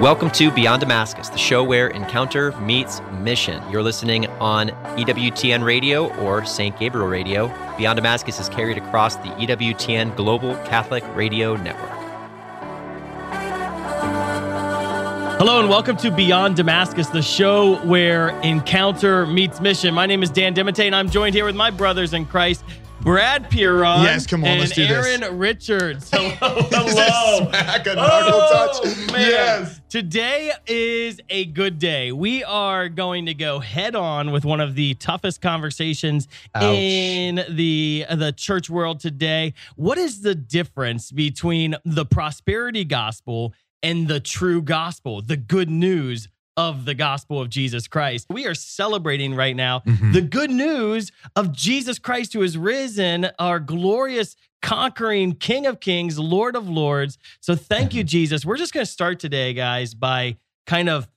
Welcome to Beyond Damascus, the show where encounter meets mission. You're listening on EWTN Radio or St. Gabriel Radio. Beyond Damascus is carried across the EWTN Global Catholic Radio Network. Hello and welcome to Beyond Damascus, the show where encounter meets mission. My name is Dan DeMatte, and I'm joined here with my brothers in Christ, Brad Piron. Yes, come on, and let's do this. Aaron Richards. Hello, hello. Smack a knuckle Oh, touch. man. Yes. Today is a good day. We are going to go head on with one of the toughest conversations Ouch. in the the church world today. What is the difference between the prosperity gospel and the true gospel, the good news of the gospel of Jesus Christ? We are celebrating right now Mhm. the good news of Jesus Christ who is risen, our glorious conquering King of Kings, Lord of Lords. So thank you, Jesus. We're just going to start today, guys, by kind of.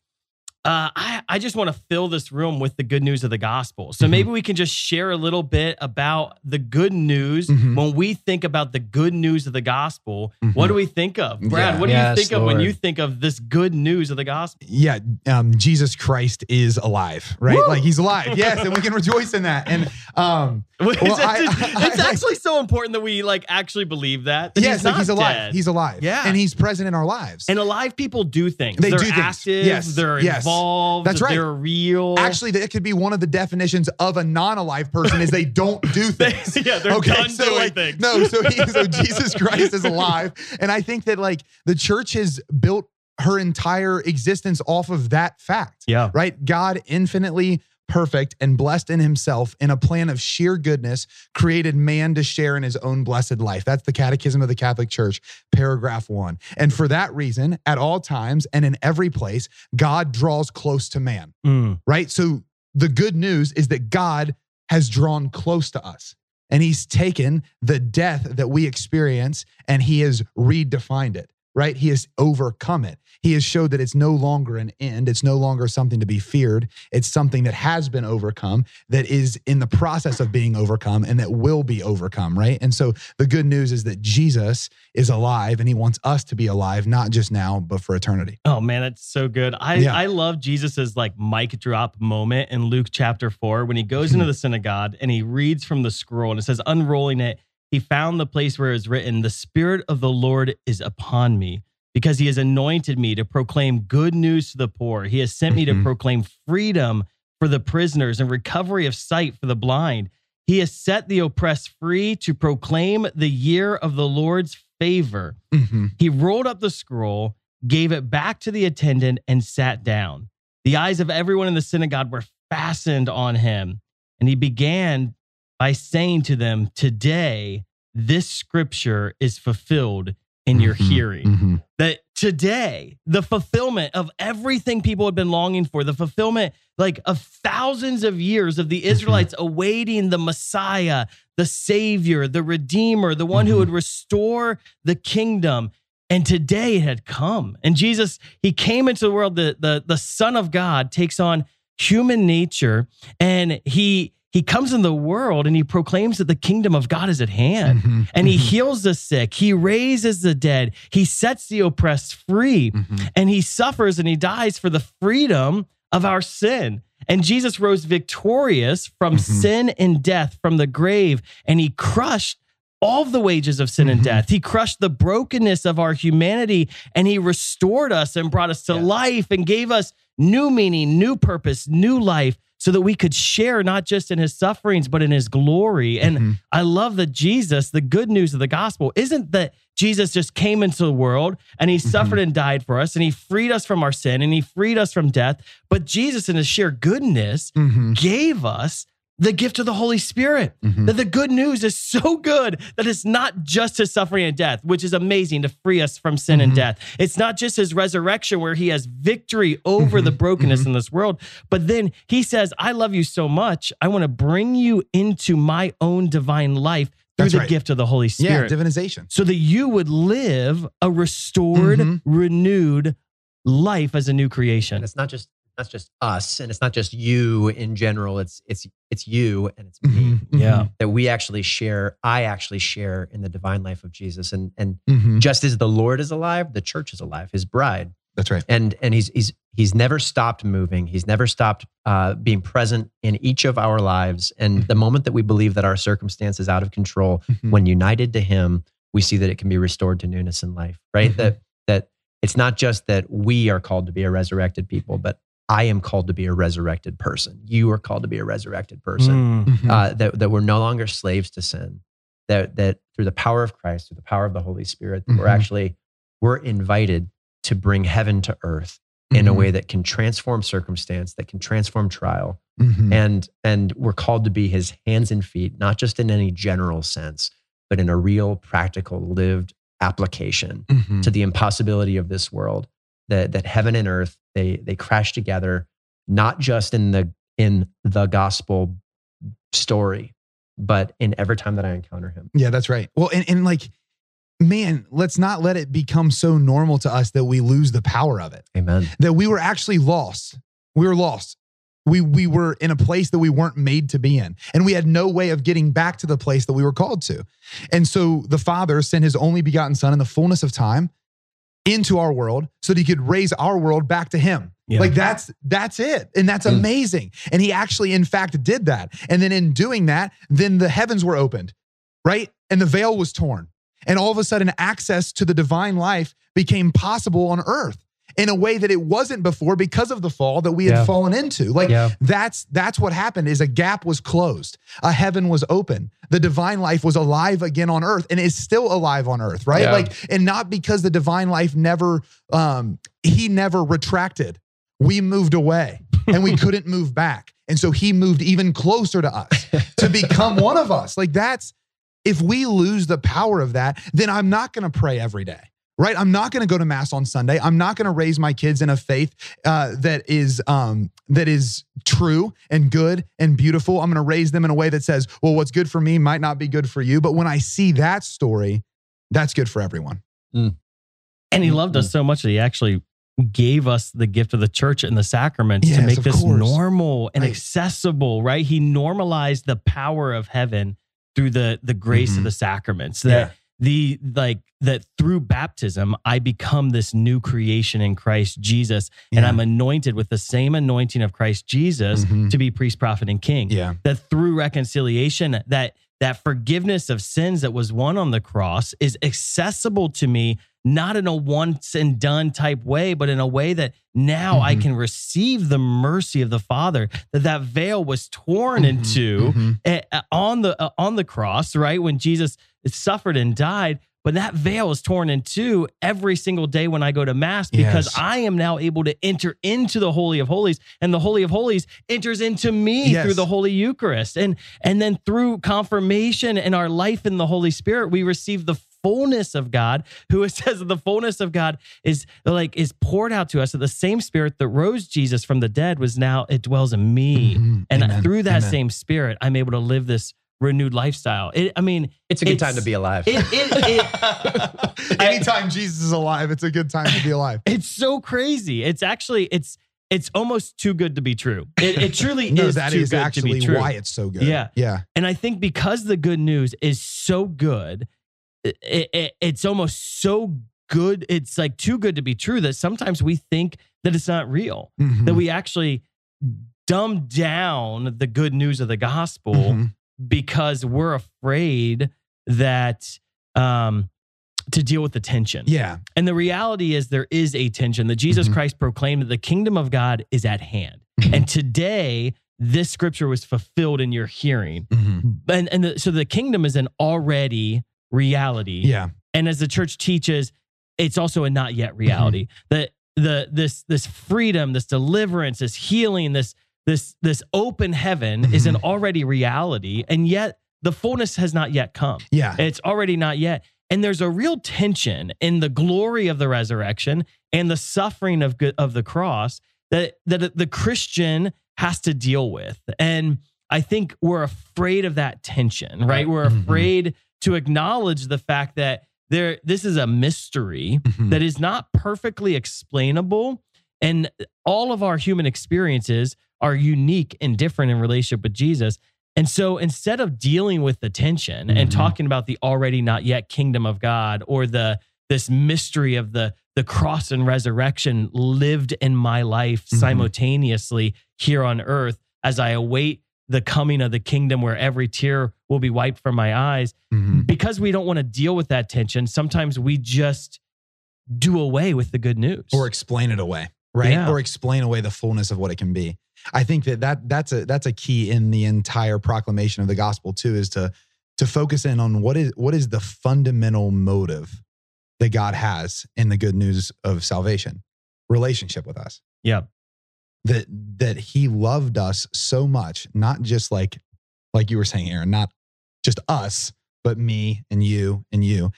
Uh, I, I just want to fill this room with the good news of the gospel. So Mhm. maybe we can just share a little bit about the good news. Mhm. When we think about the good news of the gospel, what Mhm. do we think of? Brad, Yeah. what do you Yes, think of when you think of this good news of the gospel? Yeah, um, Jesus Christ is alive, right? Woo! Like he's alive. Yes, and we can rejoice in that. And um, It's- Well, I- it's I- actually so important that we like actually believe that. that yes, like not he's alive. dead. He's alive. Yeah. and he's present in our lives. and alive people do things. They They're do things. active. Yes, They're yes. involved. That's right. They're real. Actually, that could be one of the definitions of a non-alive person is they don't do They- things. yeah, they're done doing like, things. No, so he, so Jesus Christ is alive, and I think that like the church has built her entire existence off of that fact. yeah. right? God infinitely perfect and blessed in himself in a plan of sheer goodness created man to share in his own blessed life. That's the catechism of the Catholic Church, paragraph 1. And for that reason, at all times and in every place, God draws close to man, Mm. right? So the good news is that God has drawn close to us. And he's taken the death that we experience and he has redefined it, right? He has overcome it. He has showed that it's no longer an end. It's no longer something to be feared. It's something that has been overcome, that is in the process of being overcome, and that will be overcome, right? And so the good news is that Jesus is alive and he wants us to be alive, not just now, but for eternity. Oh man, that's so good. I Yeah. I love Jesus's like mic drop moment in Luke chapter four when he goes into the synagogue and he reads from the scroll and it says, unrolling it, he found the place where it is written, "The Spirit of the Lord is upon me." Because he has anointed me to proclaim good news to the poor. He has sent me to Mhm. proclaim freedom for the prisoners and recovery of sight for the blind. He has set the oppressed free to proclaim the year of the Lord's favor. Mhm. He rolled up the scroll, gave it back to the attendant, and sat down. The eyes of everyone in the synagogue were fastened on him. And he began by saying to them, Today, this scripture is fulfilled in your Mhm. hearing. Mhm. That today, the fulfillment of everything people had been longing for, the fulfillment like of thousands of years of the Israelites awaiting the Messiah, the Savior, the Redeemer, the one who Mhm. would restore the kingdom. And today it had come. And Jesus, he came into the world, the, the, the Son of God takes on human nature and he he comes in the world and he proclaims that the kingdom of God is at hand Mhm. and he Mhm. heals the sick, he raises the dead, he sets the oppressed free, Mhm. and he suffers and he dies for the freedom of our sin. And Jesus rose victorious from Mhm. sin and death from the grave, and he crushed all the wages of sin and Mhm. death. He crushed the brokenness of our humanity and he restored us and brought us to life and gave us new meaning, new purpose, new life so that we could share not just in his sufferings but in his glory. And Mhm. I love that Jesus, the good news of the gospel, isn't that Jesus just came into the world and he suffered and died for us and he freed us from our sin and he freed us from death. But Jesus, in his sheer goodness, Mhm. gave us the gift of the Holy Spirit. Mhm. That the good news is so good that it's not just his suffering and death, which is amazing to free us from sin and Mhm. death. It's not just his resurrection where he has victory over Mhm. the brokenness Mhm. in this world, but then he says, I love you so much. I want to bring you into my own divine life through That's the right. gift of the Holy Spirit. Yeah, divinization. so that you would live a restored, Mhm. renewed life as a new and creation. it's not just that's just us and it's not just you in general it's it's it's you and it's me Mhm. Yeah. that we actually share i actually share in the divine life of jesus and and Mhm. just as the lord is alive the church is alive his bride That's right. and and he's he's he's never stopped moving he's never stopped uh, being present in each of our lives and the moment that we believe that our circumstance is out of control Mhm. when united to him we see that it can be restored to newness in life right Mhm. that that it's not just that we are called to be a resurrected people but i am called to be a resurrected person you are called to be a resurrected person Mm. Mhm. uh, that, that we're no longer slaves to sin that that through the power of christ through the power of the holy spirit that we're actually we're invited to bring heaven to earth in a Mhm. way that can transform circumstance that can transform trial Mhm. and and we're called to be his hands and feet not just in any general sense but in a real practical lived application Mhm. to the impossibility of this world that that heaven and earth they they crash together not just in the in the gospel story but in every time that i encounter him Yeah, that's right. Well, and, and like, man, let's not let it become so normal to us that we lose the power of it. amen That we were actually lost. We were lost. We we were in a place that we weren't made to be in. And we had no way of getting back to the place that we were called to. And so the Father sent his only begotten Son in the fullness of time into our world so that he could raise our world back to him. Yeah. Like that's that's it. And that's Mm. amazing. And he actually in fact did that. And then in doing that, then the heavens were opened, right? And the veil was torn. And all of a sudden access to the divine life became possible on earth in a way that it wasn't before because of the fall that we had Yeah. fallen into. Like yeah that's that's what happened is a gap was closed. A heaven was open. The divine life was alive again on earth and is still alive on earth, right? Yeah. Like and not because the divine life never um he never retracted. We moved away and we couldn't move back. And so he moved even closer to us to become one of us. Like that's if we lose the power of that, then I'm not going to pray every day. Right, I'm not going to go to mass on Sunday. I'm not going to raise my kids in a faith uh, that is um, that is true and good and beautiful. I'm going to raise them in a way that says, "Well, what's good for me might not be good for you." But when I see that story, that's good for everyone. And he loved Mm-hmm. us so much that he actually gave us the gift of the church and the sacraments Yes, to make this course. normal and Right. accessible, right? He normalized the power of heaven through the the grace Mhm. of the sacraments. That the like that through baptism I become this new creation in Christ Jesus and Yeah. I'm anointed with the same anointing of Christ Jesus Mhm. to be priest, prophet and king Yeah, that through reconciliation that that forgiveness of sins that was won on the cross is accessible to me not in a once and done type way but in a way that now I Mhm. can receive the mercy of the father that that veil was torn Mhm. into Mhm. eh, eh, on the uh, on the cross right when Jesus suffered and died but that veil is torn in two every single day when I go to mass because Yes. I am now able to enter into the holy of holies and the holy of holies enters into me Yes. through the holy eucharist and and then through confirmation and our life in the holy spirit we receive the fullness of God who it says that the fullness of God is like is poured out to us that the same spirit that rose Jesus from the dead was now it dwells in me Mhm. and Amen. through that Amen. same spirit I'm able to live this renewed lifestyle it, I mean it's a good It's- time to be alive it, it, it, Anytime Jesus is alive, it's a good time to be alive. it's so crazy it's actually it's it's almost too good to be true it, it truly no, is that too is good to actually be true why it's so good. Yeah. yeah, And I think because the good news is so good, it, it, it's almost so good. It's like too good to be true that sometimes we think that it's not real, Mhm. that we actually dumb down the good news of the gospel Mhm. Because we're afraid that um, to deal with the tension. yeah, And the reality is there is a tension that Jesus Mhm. Christ proclaimed that the kingdom of God is at hand. Mhm. And today, this scripture was fulfilled in your hearing Mhm. and and the, so the kingdom is an already reality yeah, and as the church teaches it's also a not yet reality Mm-hmm. that the this this freedom this deliverance this healing this this this open heaven is an Mhm. already reality and yet the fullness has not yet come yeah. it's already not yet and there's a real tension in the glory of the resurrection and the suffering of of the cross that that the Christian has to deal with. And I think we're afraid of that tension, right? We're Mhm. afraid to acknowledge the fact that there this is a mystery Mhm. that is not perfectly explainable and all of our human experiences are unique and different in relationship with Jesus. And so instead of dealing with the tension and Mhm. talking about the already not yet kingdom of God or the this mystery of the the cross and resurrection lived in my life Mhm. simultaneously here on earth as I await the coming of the kingdom where every tear will be wiped from my eyes. Mhm. Because we don't want to deal with that tension, sometimes we just do away with the good news. or explain it away right Yeah. or explain away the fullness of what it can be i think that, that that's a that's a key in the entire proclamation of the gospel too is to to focus in on what is what is the fundamental motive that god has in the good news of salvation relationship with us yeah. that that he loved us so much not just like like you were saying aaron not just us but me and you and you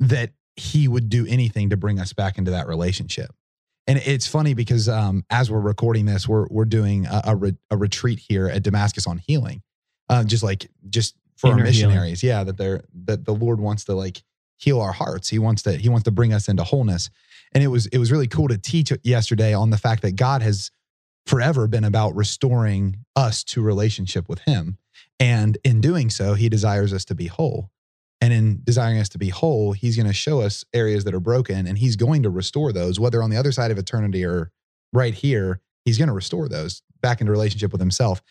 that he would do anything to bring us back into that relationship and it's funny because um, as we're recording this we're we're doing a, a, re- a retreat here at damascus on healing uh, just like just for Inner our healing. missionaries. Yeah that they're that the lord wants to like heal our hearts. He wants to he wants to bring us into wholeness. And it was it was really cool to teach yesterday on the fact that god has forever been about restoring us to relationship with him. And in doing so he desires us to be whole and in desiring us to be whole he's going to show us areas that are broken and he's going to restore those whether on the other side of eternity or right here he's going to restore those back into relationship with himself.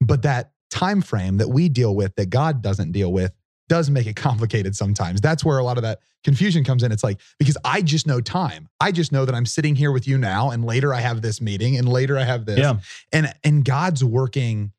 But that time frame that we deal with that god doesn't deal with does make it complicated sometimes. That's where a lot of that confusion comes in. It's like because i just know time. I just know that i'm sitting here with you now and later i have this meeting and later i have this. Yeah. and and god's working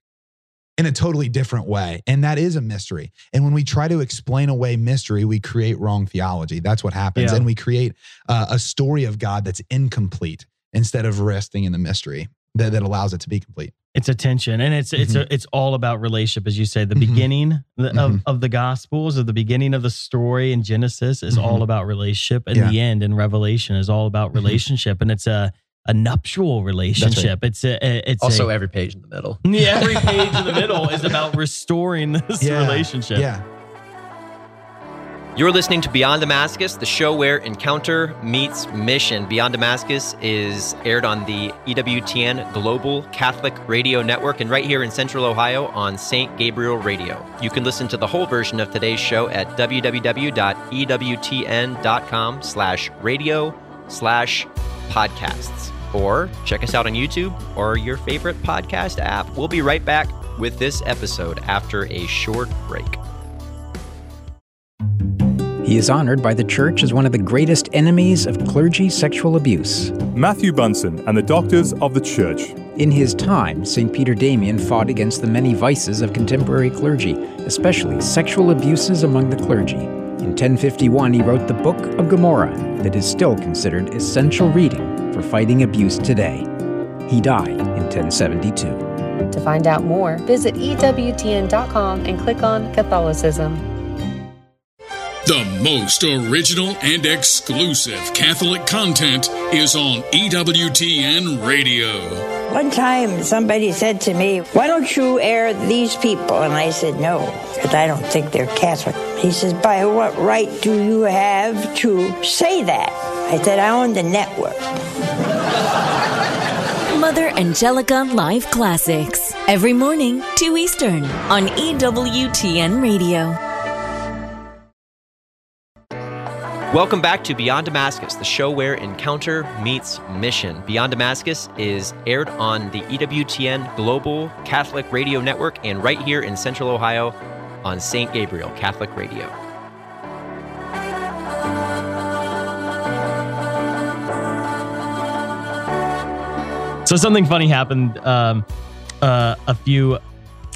in a totally different way and that is a mystery and when we try to explain away mystery we create wrong theology that's what happens Yeah. and we create uh, a story of god that's incomplete instead of resting in the mystery that, that allows it to be complete It's attention, and it's it's Mm-hmm. a, it's all about relationship, as you say. The Mhm. beginning of Mhm. of the Gospels, or the beginning of the story in Genesis, is all about relationship, and Yeah. the end in Revelation is all about Mhm. relationship, and it's a a nuptial relationship. It's a a- it's Also, a, every page in the middle. Yeah, every page in the middle is about restoring this Yeah. relationship. yeah You're listening to Beyond Damascus, the show where encounter meets mission. Beyond Damascus is aired on the EWTN Global Catholic Radio Network and right here in Central Ohio on St. Gabriel Radio. You can listen to the whole version of today's show at www.ewtn.com slash radio slash podcasts. Or check us out on YouTube or your favorite podcast app. We'll be right back with this episode after a short break. He is honored by the Church as one of the greatest enemies of clergy sexual abuse. Matthew Bunson and the Doctors of the Church. In his time, St. Peter Damian fought against the many vices of contemporary clergy, especially sexual abuses among the clergy. In 1051, he wrote the Book of Gomorrah, that is still considered essential reading for fighting abuse today. He died in 1072. To find out more, visit EWTN.com and click on Catholicism. The most original and exclusive Catholic content is on EWTN Radio. One time somebody said to me, Why don't you air these people? And I said, No, because I don't think they're Catholic. He says, By what right do you have to say that? I said, I own the network. Mother Angelica Live Classics. Every morning, 2 Eastern on EWTN Radio. Welcome back to Beyond Damascus, the show where encounter meets mission. Beyond Damascus is aired on the EWTN Global Catholic Radio Network and right here in Central Ohio on St. Gabriel Catholic Radio. So something funny happened um, uh, a few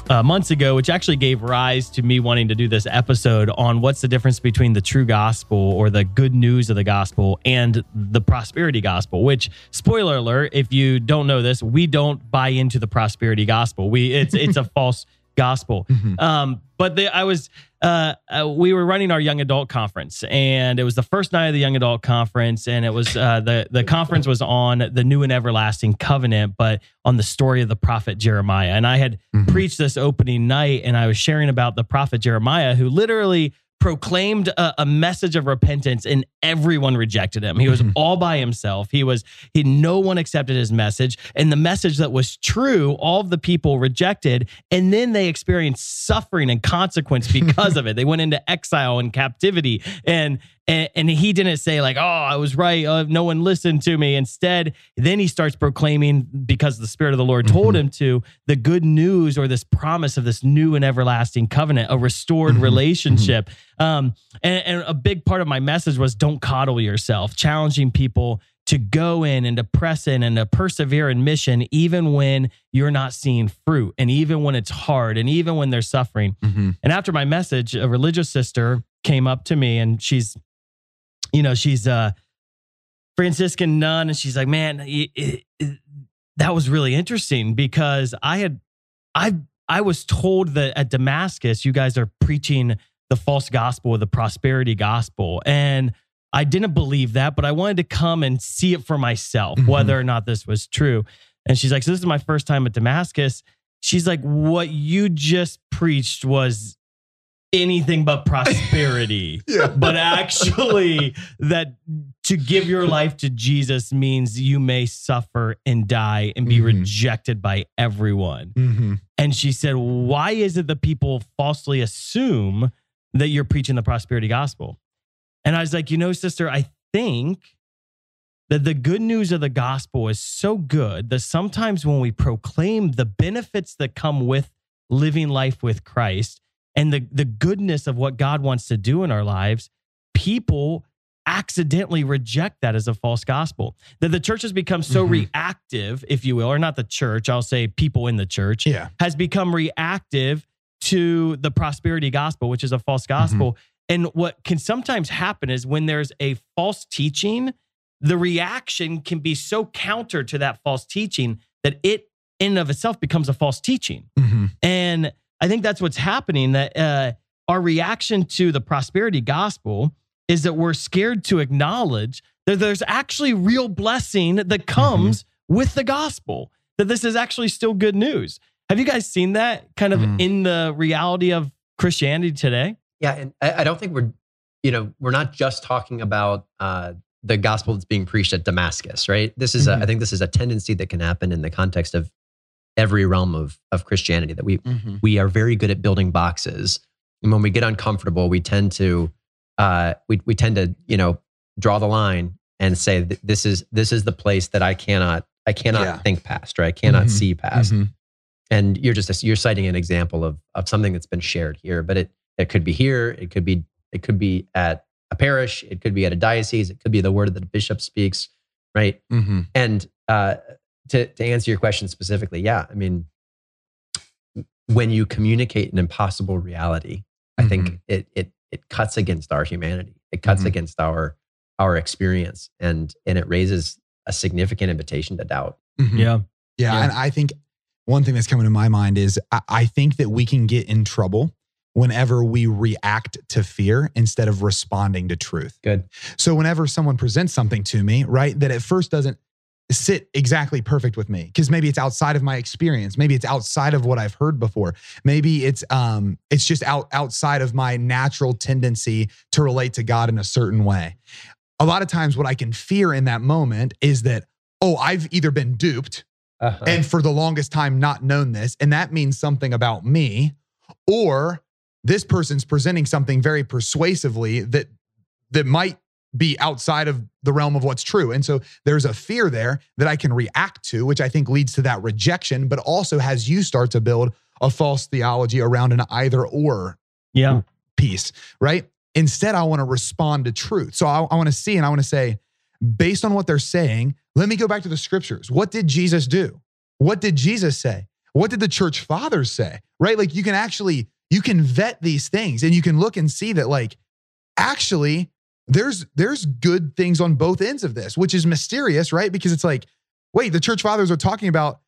uh, months ago, which actually gave rise to me wanting to do this episode on what's the difference between the true gospel or the good news of the gospel and the prosperity gospel. Which, spoiler alert, if you don't know this, we don't buy into the prosperity gospel. We it's it's a false gospel. Um, but the, I was uh, uh, we were running our young adult conference, and it was the first night of the young adult conference, and it was uh, the the conference was on the new and everlasting covenant, but on the story of the prophet Jeremiah. And I had preached this opening night, and I was sharing about the prophet Jeremiah, who literally proclaimed a, a message of repentance and everyone rejected him. He was mm-hmm. all by himself. He was he no one accepted his message. And the message that was true all of the people rejected. And then they experienced suffering and consequence because of it. They went into exile and captivity. And And, and he didn't say like, "Oh, I was right. Uh, no one listened to me." Instead, then he starts proclaiming because the Spirit of the Lord told Mhm. him to the good news or this promise of this new and everlasting covenant, a restored Mhm. relationship. Um, and, and a big part of my message was don't coddle yourself, challenging people to go in and to press in and to persevere in mission, even when you're not seeing fruit, and even when it's hard, and even when they're suffering. Mhm. And after my message, a religious sister came up to me and she's, you know, she's a Franciscan nun. And she's like, man, it, it- it- that was really interesting because I had, I, I was told that at Damascus, you guys are preaching the false gospel, the prosperity gospel. And I didn't believe that, but I wanted to come and see it for myself, Mhm. whether or not this was true. And she's like, so this is my first time at Damascus. She's like, what you just preached was anything but prosperity. Yeah. But actually, that to give your life to Jesus means you may suffer and die and be Mhm. rejected by everyone. Mhm. And she said, Why is it that people falsely assume that you're preaching the prosperity gospel? And I was like, You know, sister, I think that the good news of the gospel is so good that sometimes when we proclaim the benefits that come with living life with Christ and the, the goodness of what God wants to do in our lives, people accidentally reject that as a false gospel. That the church has become so Mhm. reactive, if you will, or not the church, I'll say people in the church Yeah. has become reactive to the prosperity gospel, which is a false gospel. And what can sometimes happen is when there's a false teaching, the reaction can be so counter to that false teaching that it in and of itself becomes a false teaching. Mhm. And I think that's what's happening that uh, our reaction to the prosperity gospel is that we're scared to acknowledge that there's actually real blessing that comes with the gospel, that this is actually still good news. Have you guys seen that kind of Mm. in the reality of Christianity today? Yeah, and I, I don't think we're, you know, we're not just talking about uh, the gospel that's being preached at Damascus, right? This is, a, Mhm. I think, this is a tendency that can happen in the context of every realm of of Christianity. That we Mhm. we are very good at building boxes, and when we get uncomfortable, we tend to, uh, we we tend to, you know, draw the line and say this is this is the place that I cannot I cannot Yeah. think past, or I cannot Mhm. see past Mhm. and you're just you're citing an example of of something that's been shared here but it it could be here it could be it could be at a parish it could be at a diocese it could be the word that the bishop speaks right Mhm. and uh to to answer your question specifically yeah i mean when you communicate an impossible reality i think it it it cuts against our humanity it cuts Mhm. against our our experience and and it raises a significant invitation to doubt Mhm. Yeah. Yeah, Yeah. and I think one thing that's coming to my mind is I, I think that we can get in trouble whenever we react to fear instead of responding to truth. good So whenever someone presents something to me, right, that at first doesn't sit exactly perfect with me because maybe it's outside of my experience maybe it's outside of what i've heard before maybe it's um it's just out outside of my natural tendency to relate to god in a certain way a lot of times what i can fear in that moment is that oh i've either been duped uh-huh. and for the longest time not known this and that means something about me or this person's presenting something very persuasively that that might be outside of the realm of what's true and so there's a fear there that i can react to which i think leads to that rejection but also has you start to build a false theology around an either or Yeah. piece, right? Instead, I want to respond to truth. So I, I want to see and I want to say, based on what they're saying, let me go back to the scriptures. What did Jesus do? What did Jesus say? What did the church fathers say? Right? Like you can actually, you can vet these things and you can look and see that, like, actually, there's there's good things on both ends of this, which is mysterious, right? Because it's like, wait, the church fathers are talking about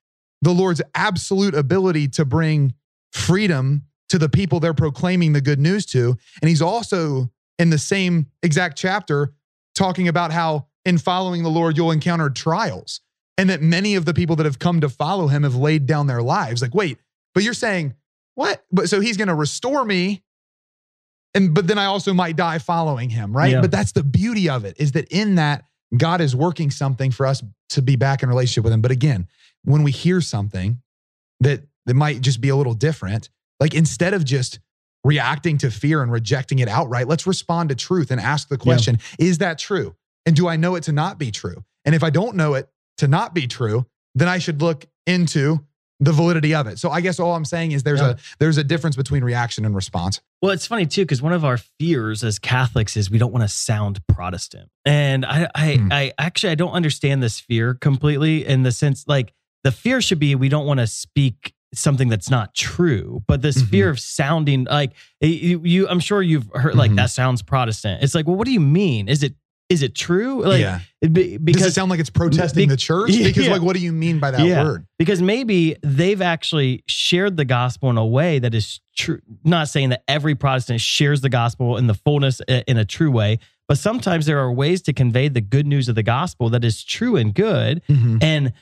the Lord's absolute ability to bring freedom to the people they're proclaiming the good news to. And he's also in the same exact chapter talking about how in following the Lord, you'll encounter trials. And that many of the people that have come to follow him have laid down their lives. Like, wait, but you're saying, what? But so he's going to restore me. And but then I also might die following him, right? Yeah. But that's the beauty of it is that in that God is working something for us to be back in relationship with him. But again, when we hear something that that might just be a little different, like instead of just reacting to fear and rejecting it outright. Let's respond to truth and ask the question Is that true? And do I know it to not be true? And if I don't know it to not be true, then I should look into the validity of it. So I guess all I'm saying is there's Yeah. a there's a difference between reaction and response. Well, it's funny too because one of our fears as Catholics is we don't want to sound Protestant, and I, I, Hmm. I actually I don't understand this fear completely in the sense like the fear should be we don't want to speak something that's not true, but this Mhm. fear of sounding like you, you I'm sure you've heard like Mhm. that sounds Protestant. It's like, well, what do you mean? Is it is it true? Like, yeah. be- Does because it sound like it's protesting be- the church? Because Yeah. like what do you mean by that Yeah. word? because maybe they've actually shared the gospel in a way that is true. Not saying that every Protestant shares the gospel in the fullness uh, in a true way, but sometimes there are ways to convey the good news of the gospel that is true and good. Mhm. And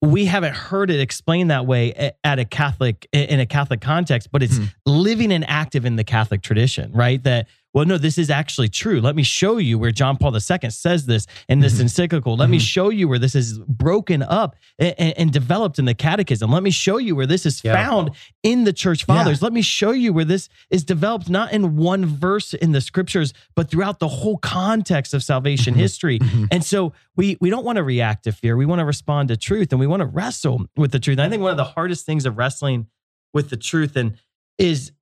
we haven't heard it explained that way at a Catholic in a Catholic context, but it's Hmm. living and active in the Catholic tradition, right? That well, no, this is actually true. Let me show you where John Paul II says this in this Mhm. encyclical. Let me Mhm. show you where this is broken up and, and developed in the Catechism. Let me show you where this is Yeah. found in the Church Yeah. Fathers. Let me show you where this is developed not in one verse in the Scriptures, but throughout the whole context of salvation Mhm. history. Mhm. And so we we don't want to react to fear. We want to respond to truth, and we want to wrestle with the truth. And I think one of the hardest things of wrestling with the truth and is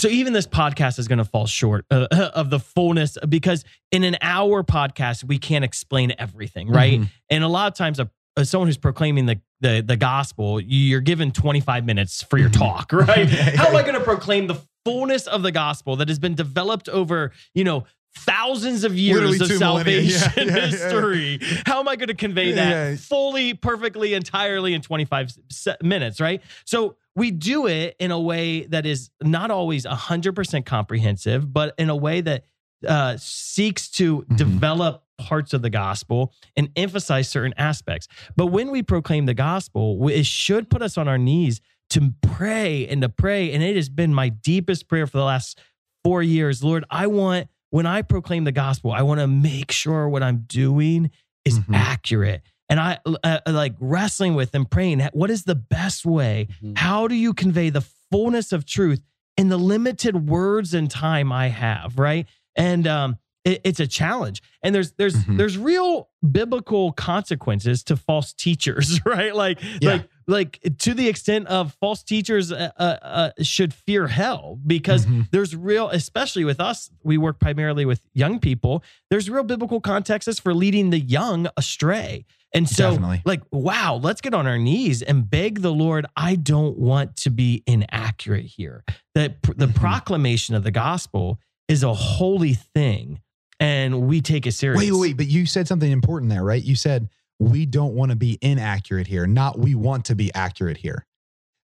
so even this podcast is going to fall short uh, of the fullness because in an hour podcast we can't explain everything, right? Mhm. And a lot of times a as someone who's proclaiming the, the the gospel, you're given 25 minutes for your Mhm. talk, right? How am I going to proclaim the fullness of the gospel that has been developed over, you know, thousands of years Literally of salvation yeah, yeah, yeah. history? How am I going to convey that fully, perfectly, entirely in 25 se- minutes, right? So we do it in a way that is not always 100% comprehensive, but in a way that uh, seeks to Mhm. develop parts of the gospel and emphasize certain aspects. But when we proclaim the gospel, it should put us on our knees to pray and to pray. And it has been my deepest prayer for the last four years. Lord, I want, when I proclaim the gospel, I want to make sure what I'm doing is Mhm. accurate. And I uh, like wrestling with and praying, what is the best way? Mhm. How do you convey the fullness of truth in the limited words and time I have, right? And um, it- it's a challenge, and there's there's Mhm. there's real biblical consequences to false teachers, right? Like Yeah. like like to the extent of false teachers uh, uh, uh, should fear hell because Mhm. there's real, especially with us, we work primarily with young people. There's real biblical contexts for leading the young astray. And so, Definitely. like, wow, let's get on our knees and beg the Lord. I don't want to be inaccurate here. That the Mhm. proclamation of the gospel is a holy thing, and we take it serious. Wait, wait, wait. But you said something important there, right? You said we don't want to be inaccurate here, not we want to be accurate here.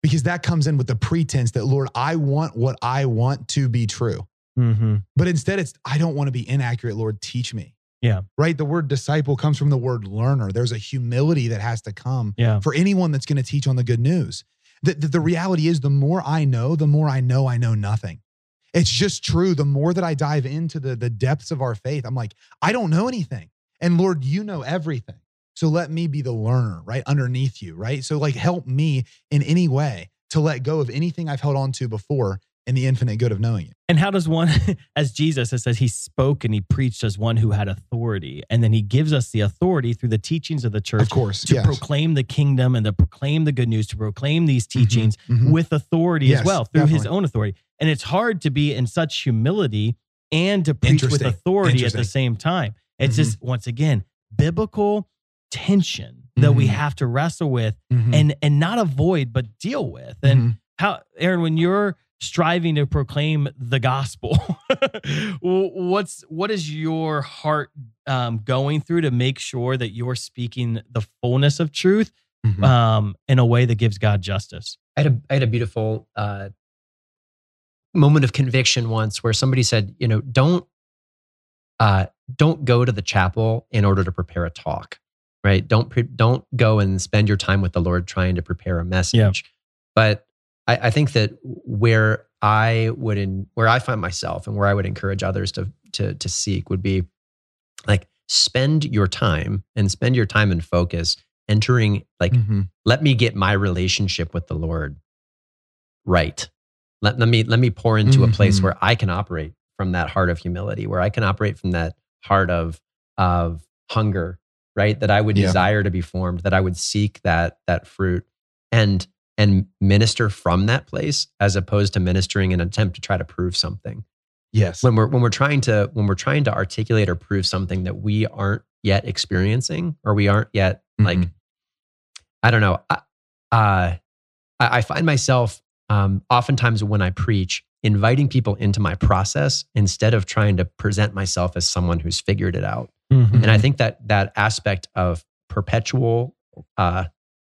Because that comes in with the pretense that, Lord, I want what I want to be true. Mm-hmm. But instead, it's, I don't want to be inaccurate, Lord, teach me. Yeah. Right? The word disciple comes from the word learner. There's a humility that has to come Yeah. for anyone that's going to teach on the good news. The, the, the reality is, the more I know, the more I know I know nothing. It's just true. The more that I dive into the, the depths of our faith, I'm like, I don't know anything. And Lord, you know everything. So let me be the learner, right? Underneath you, right? So, like, help me in any way to let go of anything I've held on to before in the infinite good of knowing you. And how does one, as Jesus, it says he spoke and he preached as one who had authority. And then he gives us the authority through the teachings of the church Of course. to yes. proclaim the kingdom and to proclaim the good news, to proclaim these teachings Mhm. with authority Yes, as well through his own authority. And it's hard to be in such humility and to preach with authority at the same time. It's Mhm. just, once again, biblical tension that we Mhm. have to wrestle with Mhm. and and not avoid but deal with. And how Aaron, when you're striving to proclaim the gospel, what's what is your heart um, going through to make sure that you're speaking the fullness of truth Mhm. um, in a way that gives God justice? I had a, I had a beautiful uh, moment of conviction once where somebody said, you know, don't uh, don't go to the chapel in order to prepare a talk, right? Don't pre- don't go and spend your time with the Lord trying to prepare a message. But I, I think that where I would in where I find myself and where I would encourage others to to to seek would be like spend your time and spend your time and focus entering like Mhm. let me get my relationship with the Lord right. let, let me let me pour into a place Mhm. where I can operate from that heart of humility, where I can operate from that heart of of hunger, right? That I would Yeah. desire to be formed, that I would seek that that fruit and and minister from that place as opposed to ministering in an attempt to try to prove something. Yes. When we're when we're trying to when we're trying to articulate or prove something that we aren't yet experiencing or we aren't yet like Mhm. I don't know. I, uh, I I find myself um, oftentimes when I preach inviting people into my process instead of trying to present myself as someone who's figured it out. Mhm. And I think that that aspect of perpetual uh,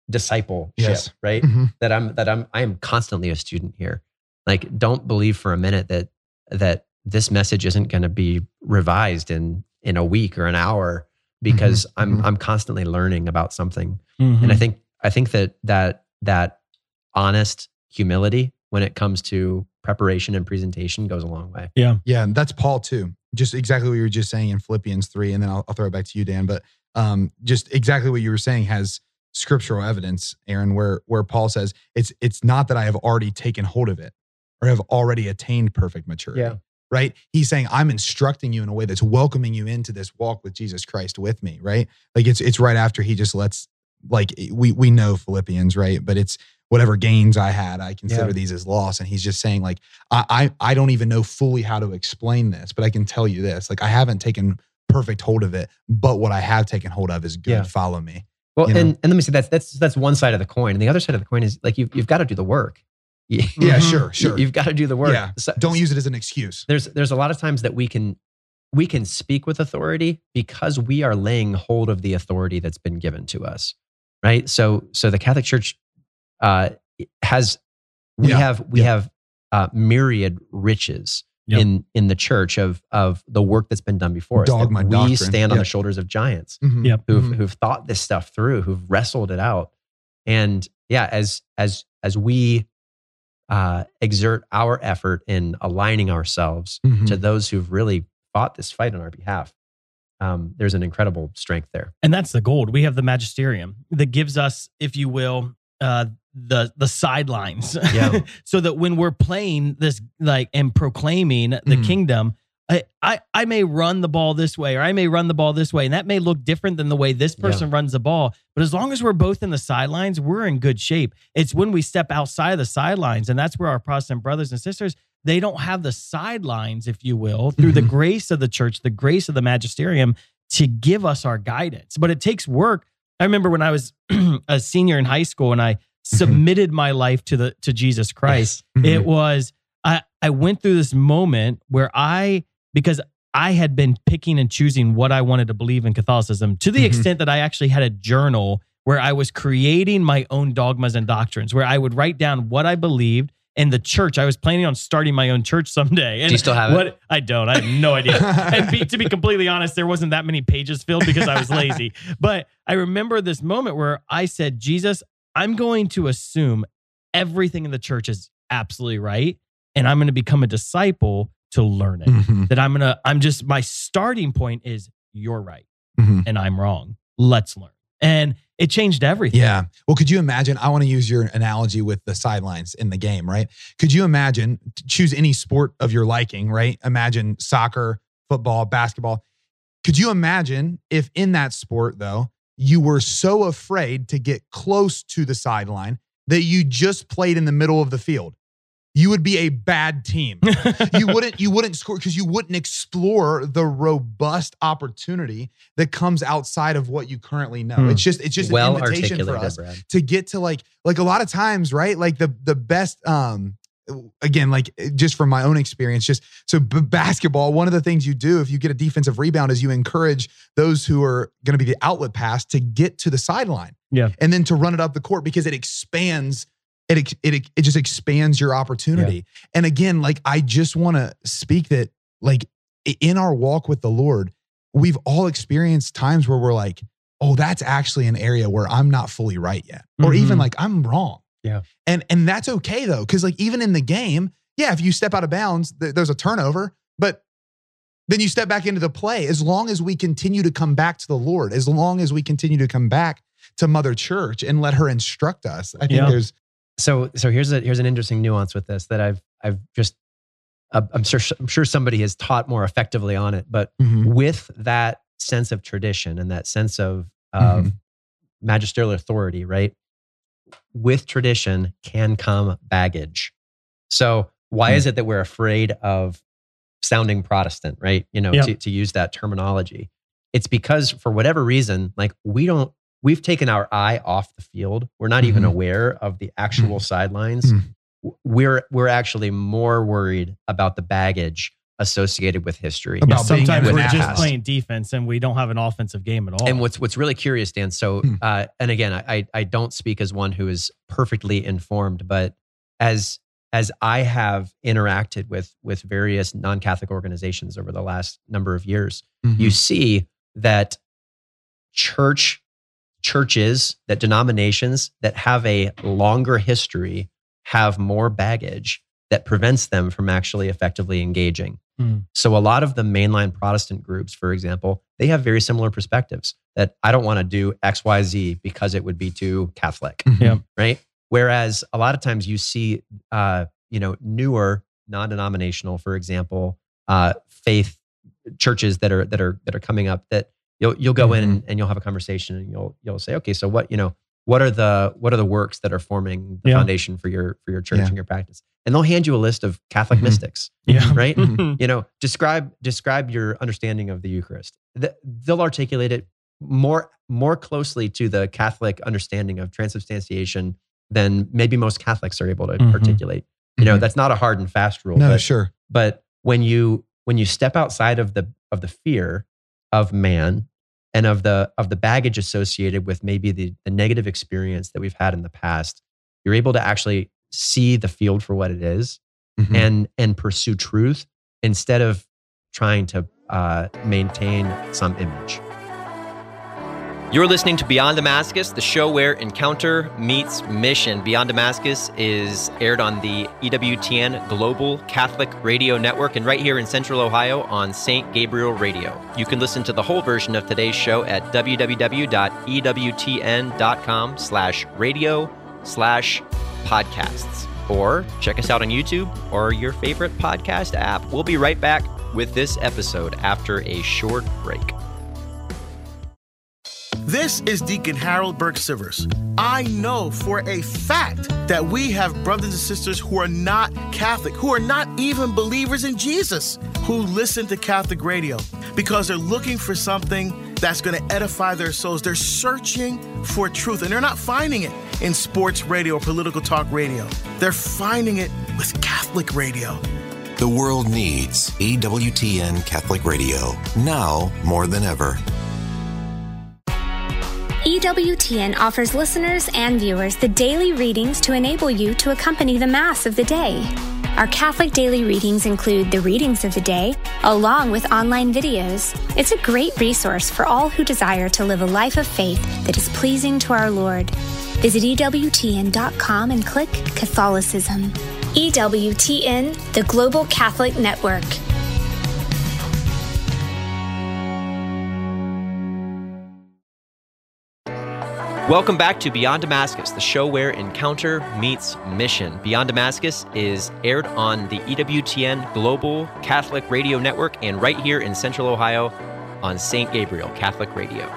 discipleship, Yes. right? Mhm. That I'm that I'm I am constantly a student here. Like, don't believe for a minute that that this message isn't going to be revised in in a week or an hour because I'm mhm. I'm constantly learning about something Mhm. and i think i think that that that honest humility when it comes to preparation and presentation goes a long way Yeah. Yeah, and that's Paul too. Just exactly what you were just saying in Philippians three, and then I'll, I'll throw it back to you, Dan. But um, just exactly what you were saying has scriptural evidence, Aaron, where where Paul says it's it's not that I have already taken hold of it or have already attained perfect maturity. Yeah. Right. He's saying I'm instructing you in a way that's welcoming you into this walk with Jesus Christ with me. Right. Like it's it's right after he just lets like eh, we we know Philippians, right? But it's whatever gains I had, I consider Yeah. these as loss. And he's just saying, like, I, I I don't even know fully how to explain this, but I can tell you this. Like I haven't taken perfect hold of it, but what I have taken hold of is good. Yeah. Follow me. Well You know? and, and let me say that's that's that's one side of the coin and the other side of the coin is like you've, you've got to do the work Yeah, Mhm. sure, sure. you've got to do the work Yeah. So- don't use it as an excuse. there's there's a lot of times that we can we can speak with authority because we are laying hold of the authority that's been given to us right so so the catholic church uh has we Yeah, have we yeah. have uh myriad riches Yep. in in the church of of the work that's been done before us Dogma, we doctrine. stand on Yeah. the shoulders of giants Mhm, Yep. who've mhm. who've thought this stuff through, who've wrestled it out. And yeah, as as as we uh, exert our effort in aligning ourselves Mhm. to those who've really fought this fight on our behalf, um, there's an incredible strength there. and that's the gold. We have the magisterium that gives us, if you will, uh, the the sidelines, Yeah. so that when we're playing this like and proclaiming the Mhm. kingdom, I, I I may run the ball this way or I may run the ball this way, and that may look different than the way this Yeah. person runs the ball. But as long as we're both in the sidelines, we're in good shape. It's when we step outside of the sidelines, and that's where our Protestant brothers and sisters they don't have the sidelines, if you will, through the Mhm. grace of the church, the grace of the magisterium to give us our guidance. But it takes work. I remember when I was a senior in high school and I submitted my life to the to Jesus Christ. Mhm. It was I I went through this moment where I because I had been picking and choosing what I wanted to believe in Catholicism to the Mhm. extent that I actually had a journal where I was creating my own dogmas and doctrines, where I would write down what I believed in the church. I was planning on starting my own church someday. And Do you still have it? what I don't. I have no idea. and be, to be completely honest, there wasn't that many pages filled because I was lazy. But I remember this moment where I said, Jesus, I'm going to assume everything in the church is absolutely right. And I'm going to become a disciple to learn it. Mhm, That I'm going to, I'm just, my starting point is you're right mhm. and I'm wrong. Let's learn. And it changed everything. Yeah. Well, could you imagine? I want to use your analogy with the sidelines in the game, right? Could you imagine, choose any sport of your liking, right? Imagine soccer, football, basketball. Could you imagine if in that sport, though, you were so afraid to get close to the sideline that you just played in the middle of the field? You would be a bad team. you wouldn't you wouldn't score because you wouldn't explore the robust opportunity that comes outside of what you currently know. Hmm. It's just it's just well an invitation for articulated, us Brad. to get to like like a lot of times, right? Like the the best um again like just from my own experience just so b- basketball one of the things you do if you get a defensive rebound is you encourage those who are going to be the outlet pass to get to the sideline Yeah. and then to run it up the court because it expands it it it just expands your opportunity and again like i just want to speak that like in our walk with the lord we've all experienced times where we're like oh that's actually an area where i'm not fully right yet or even Mhm. like i'm wrong Yeah. and and that's okay though because like even in the game yeah if you step out of bounds th- there's a turnover but then you step back into the play as long as we continue to come back to the lord as long as we continue to come back to mother church and let her instruct us i think Yeah. there's so so here's a here's an interesting nuance with this that I've I've just uh, I'm sure I'm sure somebody has taught more effectively on it, but Mhm. with that sense of tradition and that sense of of Mhm. magisterial authority, right? With tradition can come baggage. So why Hmm. is it that we're afraid of sounding Protestant, right? You know, Yep. to, to use that terminology. It's because for whatever reason, like we don't we've taken our eye off the field. We're not even Mhm. aware of the actual sidelines. Mhm. We're we're actually more worried about the baggage associated with history. About being Sometimes in we're just past. playing defense and we don't have an offensive game at all. And what's what's really curious, Dan. So, Hmm. uh, and again, I I- I don't speak as one who is perfectly informed, but as as I have interacted with with various non Catholic organizations over the last number of years, Mhm. you see that church churches that denominations that have a longer history have more baggage that prevents them from actually effectively engaging. Hmm. So a lot of the mainline Protestant groups, for example, they have very similar perspectives that I don't want to do XYZ because it would be too Catholic, Mhm. Yeah. right? Whereas a lot of times you see, uh, you know, newer non-denominational, for example, uh, faith churches that are that are that are coming up that you'll you'll go in and, and you'll have a conversation and you'll you'll say, okay, so what you know, what are the what are the works that are forming the Yeah. foundation for your for your church Yeah. and your practice? And they'll hand you a list of Catholic Mhm. mystics, yeah. right? Mhm. you know describe describe your understanding of the eucharist they'll articulate it more more closely to the catholic understanding of transubstantiation than maybe most catholics are able to Mhm. articulate you know Mhm. that's not a hard and fast rule No, but, sure. but when you when you step outside of the of the fear of man and of the of the baggage associated with maybe the, the negative experience that we've had in the past you're able to actually see the field for what it is Mhm. and and pursue truth instead of trying to uh, maintain some image. You're listening to Beyond Damascus, the show where encounter meets mission. Beyond Damascus is aired on the EWTN Global Catholic Radio Network and right here in Central Ohio on St. Gabriel Radio. You can listen to the whole version of today's show at www.ewtn.com slash radio slash podcasts. Or check us out on YouTube or your favorite podcast app. We'll be right back with this episode after a short break. This is Deacon Harold Burke Sivers. I know for a fact that we have brothers and sisters who are not Catholic, who are not even believers in Jesus, who listen to Catholic radio because they're looking for something that's going to edify their souls. They're searching for truth and they're not finding it in sports radio or political talk radio. They're finding it with Catholic radio. The world needs EWTN Catholic Radio now more than ever. EWTN offers listeners and viewers the daily readings to enable you to accompany the Mass of the day. Our Catholic daily readings include the readings of the day, along with online videos. It's a great resource for all who desire to live a life of faith that is pleasing to our Lord. Visit EWTN.com and click Catholicism. EWTN, the Global Catholic Network. Welcome back to Beyond Damascus, the show where encounter meets mission. Beyond Damascus is aired on the EWTN Global Catholic Radio Network and right here in Central Ohio on St. Gabriel Catholic Radio.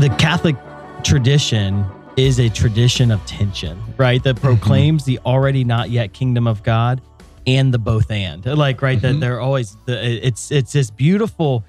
the Catholic tradition is a tradition of tension, right? That mm-hmm. proclaims the already not yet kingdom of God and the both and. Like, right, that Mhm. they're always the, it's it's this beautiful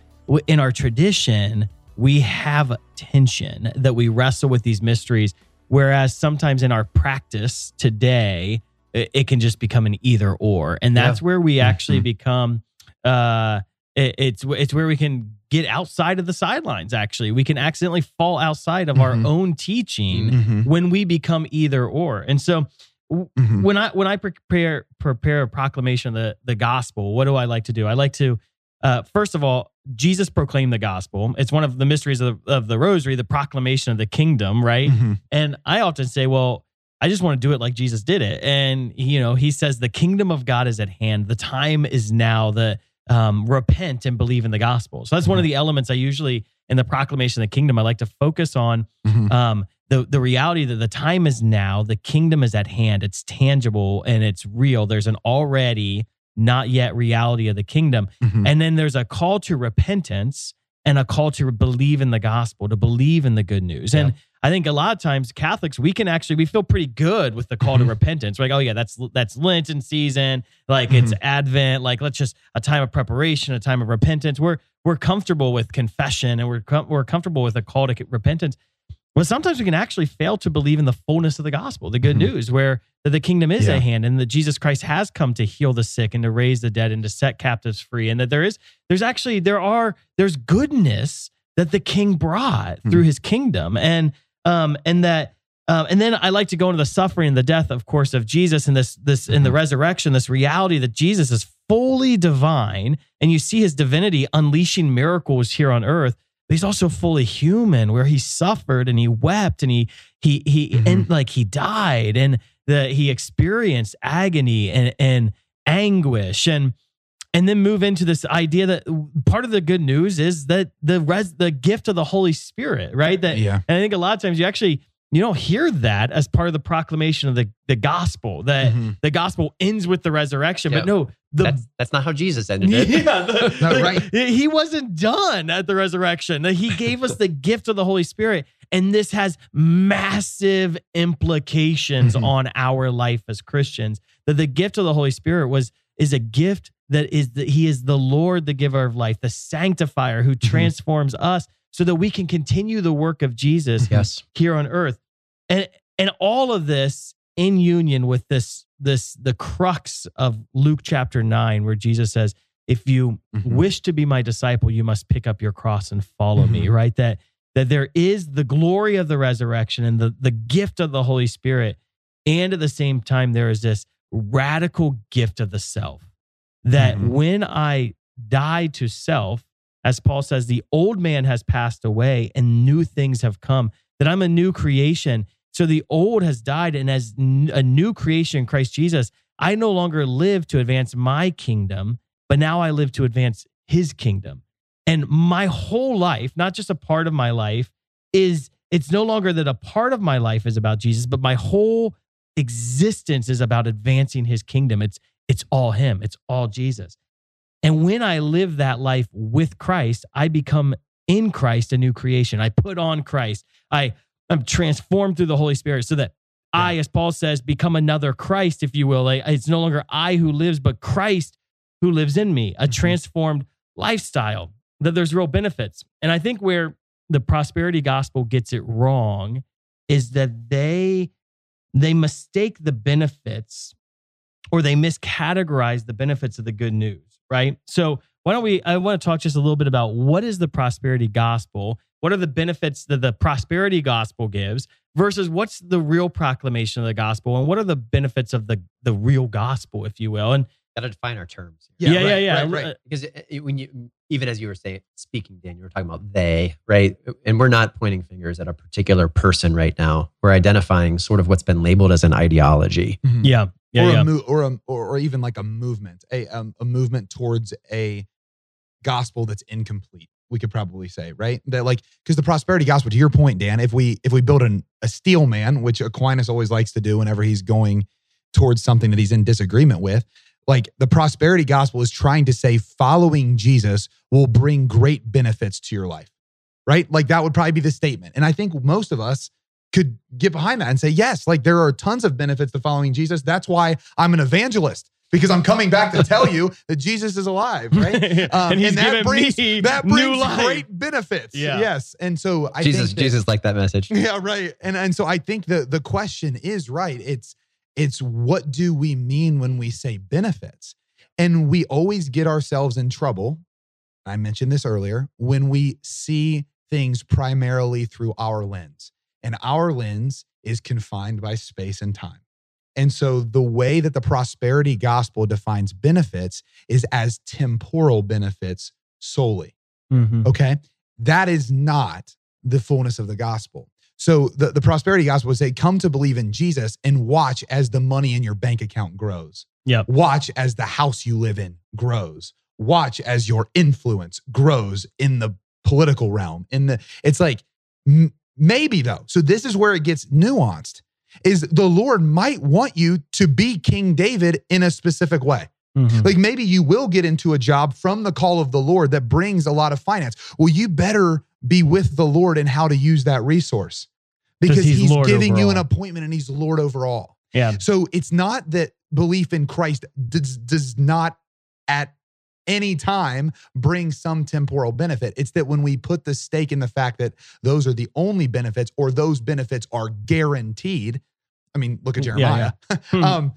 in our tradition, we have tension that we wrestle with these mysteries whereas sometimes in our practice today it, it can just become an either or. And that's where we actually become uh it, it's it's where we can get outside of the sidelines actually we can accidentally fall outside of our Mhm. own teaching Mhm. when we become either or and so Mhm. when i when i prepare prepare a proclamation of the the gospel what do i like to do i like to uh, first of all jesus proclaimed the gospel it's one of the mysteries of, of the rosary the proclamation of the kingdom right Mhm. and I often say, well, I just want to do it like Jesus did it. And you know, he says the kingdom of God is at hand. The time is now. The um, repent and believe in the gospel. So that's one of the elements I usually in the proclamation of the kingdom I like to focus on. Mhm. Um, the the reality that the time is now, the kingdom is at hand, it's tangible and it's real. There's an already not yet reality of the kingdom, Mhm. and then there's a call to repentance and a call to believe in the gospel, to believe in the good news. And I think a lot of times Catholics, we can actually we feel pretty good with the call to repentance. We're like, oh yeah, that's that's Lenten season, like it's Advent, like let's just a time of preparation, a time of repentance. We're we're comfortable with confession and we're com- we're comfortable with a call to repentance. Well, sometimes we can actually fail to believe in the fullness of the gospel, the good news, where that the kingdom is Yeah. at hand and that Jesus Christ has come to heal the sick and to raise the dead and to set captives free. And that there is, there's actually, there are, there's goodness that the king brought through his kingdom. And, um, and that, um, and then I like to go into the suffering and the death, of course, of Jesus and this, this, in the resurrection, this reality that Jesus is fully divine and you see his divinity unleashing miracles here on earth but he's also fully human where he suffered and he wept and he he he mm-hmm. and like he died and the he experienced agony and and anguish and and then move into this idea that part of the good news is that the res the gift of the Holy Spirit, right? That Yeah. and I think a lot of times you actually you don't hear that as part of the proclamation of the the gospel that Mhm. the gospel ends with the resurrection, Yeah. but no, the that's that's not how Jesus ended it. yeah, the- right. He wasn't done at the resurrection. He gave us the gift of the Holy Spirit, and this has massive implications Mhm. on our life as Christians. That the gift of the Holy Spirit was is a gift that is that He is the Lord, the giver of life, the sanctifier who transforms us, so that we can continue the work of Jesus Yes. here on earth and and all of this in union with this this the crux of Luke chapter 9 where Jesus says if you Mhm. wish to be my disciple you must pick up your cross and follow me Mhm. right that that there is the glory of the resurrection and the the gift of the Holy Spirit and at the same time there is this radical gift of the self that Mhm. when I die to self as Paul says, the old man has passed away and new things have come, that I'm a new creation. So the old has died, and as a new creation in Christ Jesus, I no longer live to advance my kingdom, but now I live to advance his kingdom. And my whole life, not just a part of my life, is it's no longer that a part of my life is about Jesus, but my whole existence is about advancing his kingdom. It's it's all him. It's all Jesus. And when I live that life with Christ, I become in Christ a new creation. I put on Christ. I am transformed through the Holy Spirit so that I, as Paul says, become another Christ, if you will. It's no longer I who lives, but Christ who lives in me, a mm-hmm. transformed lifestyle, that there's real benefits. And I think where the prosperity gospel gets it wrong is that they they mistake the benefits or they miscategorize the benefits of the good news, right? So why don't we? I want to talk just a little bit about what is the prosperity gospel? What are the benefits that the prosperity gospel gives versus what's the real proclamation of the gospel and what are the benefits of the the real gospel, if you will? And Got to define our terms. yeah, yeah, right, yeah. right, right. Uh, Because it- it- when you, even as you were saying, speaking, Dan, you were talking about they, right? And we're not pointing fingers at a particular person right now. We're identifying sort of what's been labeled as an ideology. Mhm. Yeah, yeah, or, yeah. A mo- or, a, or or even like a movement, a um, a movement towards a gospel that's incomplete. We could probably say, right? That like because the prosperity gospel. To your point, Dan, if we if we build an, a steel man, which Aquinas always likes to do whenever he's going towards something that he's in disagreement with, like the prosperity gospel is trying to say following Jesus will bring great benefits to your life, right? Like that would probably be the statement. And I think most of us could get behind that and say, yes, like there are tons of benefits to following Jesus. That's why I'm an evangelist because I'm coming back to tell you that Jesus is alive, right? Um, And he's that given brings me that new brings life. great benefits. Yeah. Yes, and so I Jesus, think that- Jesus liked that message. yeah, right. And and so I think the the question is right. It's it's what do we mean when we say benefits? And we always get ourselves in trouble. I mentioned this earlier when we see things primarily through our lens. And our lens is confined by space and time. And so the way that the prosperity gospel defines benefits is as temporal benefits solely. Mhm. Okay. That is not the fullness of the gospel. So the, the prosperity gospel would say, come to believe in Jesus and watch as the money in your bank account grows. Yeah. Watch as the house you live in grows. Watch as your influence grows in the political realm. In the it's like m- maybe though. So this is where it gets nuanced. Is the Lord might want you to be King David in a specific way. Mhm. Like maybe you will get into a job from the call of the Lord that brings a lot of finance. Well, you better be with the Lord in how to use that resource because he's he's, giving you an appointment and he's Lord over all. Yeah. So it's not that belief in Christ does, does not at any time bring some temporal benefit. It's that when we put the stake in the fact that those are the only benefits or those benefits are guaranteed. I mean, look at Yeah, Jeremiah. Hmm. um,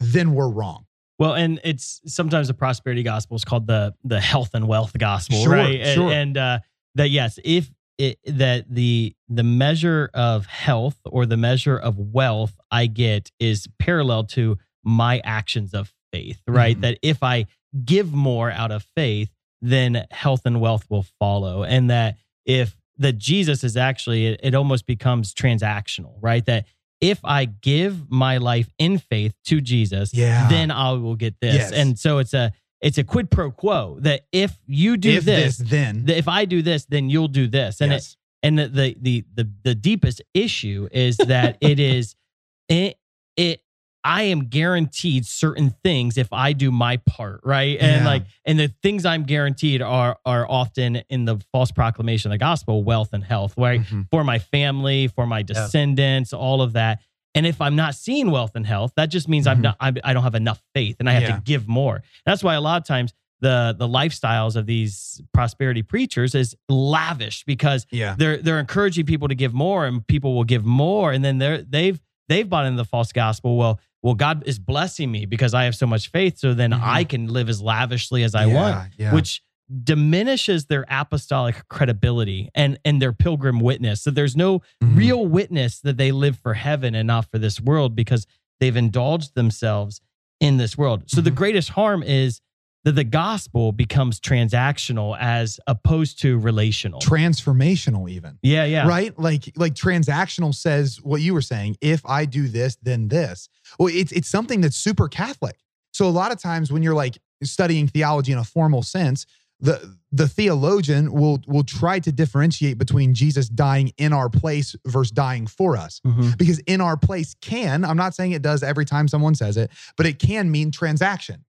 then we're wrong. Well, and it's sometimes the prosperity gospel is called the the health and wealth gospel, Sure, right? And- sure. And, uh, that yes, if it, that the the measure of health or the measure of wealth I get is parallel to my actions of faith, right? Mhm. That if I give more out of faith, then health and wealth will follow, and that if that Jesus is actually it, it almost becomes transactional, right? That if I give my life in faith to Jesus, Yeah. then I will get this. Yes. And so it's a it's a quid pro quo that if you do if this, this, then that if I do this, then you'll do this. And Yes. it and the the the the, the deepest issue is that it is it it I am guaranteed certain things if I do my part, right? And Yeah. like and the things I'm guaranteed are are often in the false proclamation of the gospel, wealth and health, right? Mhm. For my family, for my descendants, all of that. And if I'm not seeing wealth and health, that just means I'm Mhm. not I'm, I don't have enough faith and I have Yeah. to give more. That's why a lot of times the the lifestyles of these prosperity preachers is lavish because yeah. they're they're encouraging people to give more and people will give more and then they're they've they've bought into the false gospel well well god is blessing me because i have so much faith so then Mhm. i can live as lavishly as i Yeah, want yeah. which diminishes their apostolic credibility and and their pilgrim witness so there's no Mhm. real witness that they live for heaven and not for this world because they've indulged themselves in this world so the Mhm. greatest harm is that the gospel becomes transactional as opposed to relational transformational even. yeah yeah Right? Like like transactional says what you were saying, if I do this, then this. Well, it's it's something that's super Catholic. So a lot of times when you're like studying theology in a formal sense, the the theologian will will try to differentiate between Jesus dying in our place versus dying for us. Mhm. Because in our place can, I'm not saying it does every time someone says it, but it can mean transaction.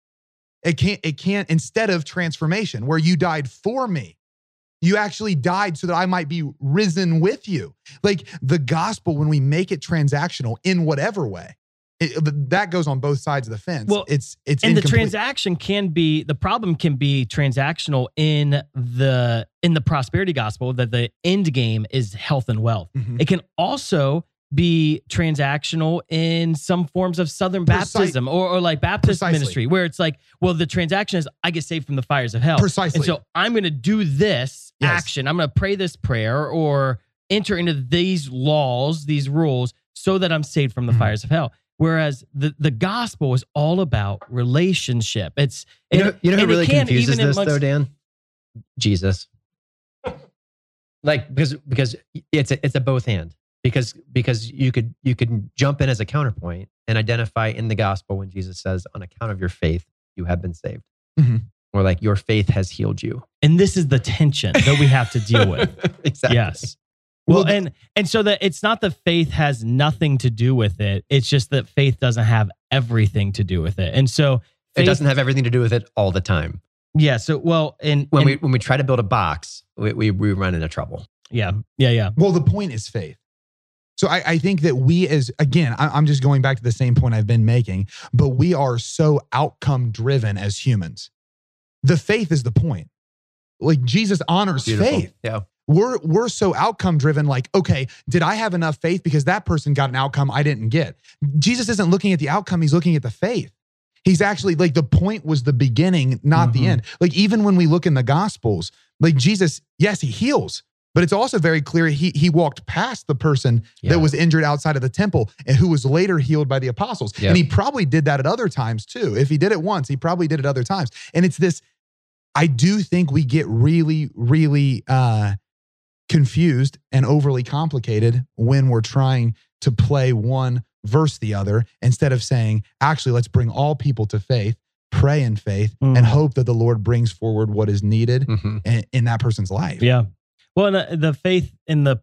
It can't, it can't, instead of transformation, where you died for me, you actually died so that I might be risen with you. Like the gospel, when we make it transactional in whatever way, it, that goes on both sides of the fence. Well, it's, it's and the transaction can be the problem can be transactional in the in the prosperity gospel that the end game is health and wealth Mhm. it can also be transactional in some forms of southern Precise- baptism or, or like baptist Precisely. ministry where it's like well the transaction is i get saved from the fires of hell Precisely. and so i'm going to do this Yes. action i'm going to pray this prayer or enter into these laws these rules so that i'm saved from the Mhm. fires of hell Whereas the, the gospel is all about relationship. It's You know, and- you know who and it really can confuses even this amongst- though, Dan? Jesus. Like because because it's a, it's a both and because because you could you could jump in as a counterpoint and identify in the gospel when Jesus says on account of your faith you have been saved Mhm. or like your faith has healed you. And this is the tension that we have to deal with. exactly. Yes. Well, Well, and and so that it's not that faith has nothing to do with it. It's just that faith doesn't have everything to do with it. And so It doesn't have everything to do with it all the time. Yeah. So well, and When and- we when we try to build a box, we, we, we run into trouble. yeah, yeah, yeah. Well, the point is faith. So I, I think that we, as again, I, I'm just going back to the same point I've been making, but we are so outcome driven as humans. The faith is the point. Like Jesus honors Beautiful. faith. Yeah. We're we're so outcome driven. Like, okay, did I have enough faith because that person got an outcome I didn't get? Jesus isn't looking at the outcome; he's looking at the faith. He's actually like the point was the beginning, not the Mhm. end. Like even when we look in the Gospels, like Jesus, yes, he heals, but it's also very clear he he walked past the person Yeah. that was injured outside of the temple and who was later healed by the apostles. Yep. And he probably did that at other times too. If he did it once, he probably did it other times. And it's this I do think we get really really uh confused and overly complicated when we're trying to play one verse the other instead of saying, actually, let's bring all people to faith, pray in faith, Mm. and hope that the Lord brings forward what is needed Mhm. in, in that person's life. Yeah. Well, the, the faith in the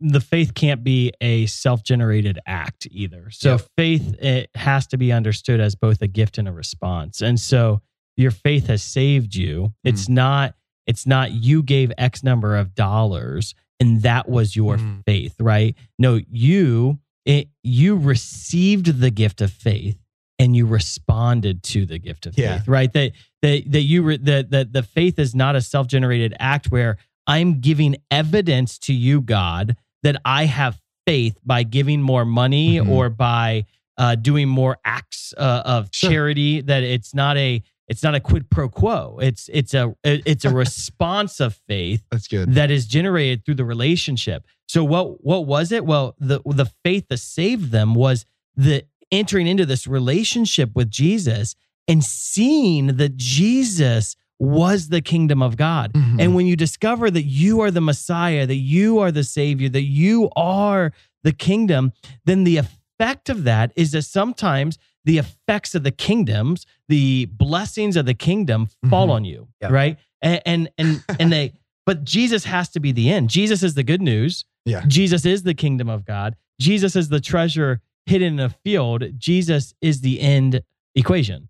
the faith can't be a self-generated act either. So Yep. faith it has to be understood as both a gift and a response. And so your faith has saved you. It's not it's not you gave X number of dollars and that was your Mm. faith, right? No, you it, you received the gift of faith and you responded to the gift of Yeah. faith, right? That that that you re, that that the faith is not a self-generated act where I'm giving evidence to you, God, that I have faith by giving more money Mhm. or by uh, doing more acts uh, of Sure. charity. That it's not a it's not a quid pro quo. It's it's a it's a response of faith That's good. that is generated through the relationship. So what what was it? Well, the the faith that saved them was the entering into this relationship with Jesus and seeing that Jesus was the kingdom of God. Mhm. And when you discover that you are the Messiah, that you are the Savior, that you are the kingdom, then the effect of that is that sometimes the effects of the kingdoms, the blessings of the kingdom fall Mhm. on you, Yeah. right? And and and, and they but Jesus has to be the end. Jesus is the good news. Yeah. Jesus is the kingdom of God. Jesus is the treasure hidden in a field. Jesus is the end equation.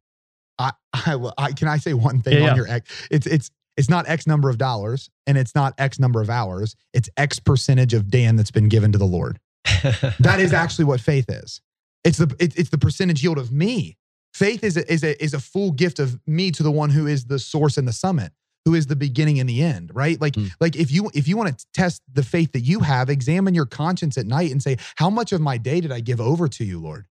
I, I, I can I say one thing Yeah, on yeah. your X? It's it's it's not X number of dollars and it's not X number of hours. It's X percentage of Dan that's been given to the Lord. That is actually what faith is. It's the it, it's the percentage yield of me. Faith is a, is a is a full gift of me to the one who is the source and the summit, who is the beginning and the end. Right? Like Mm. like if you if you want to test the faith that you have, examine your conscience at night and say, how much of my day did I give over to you, Lord?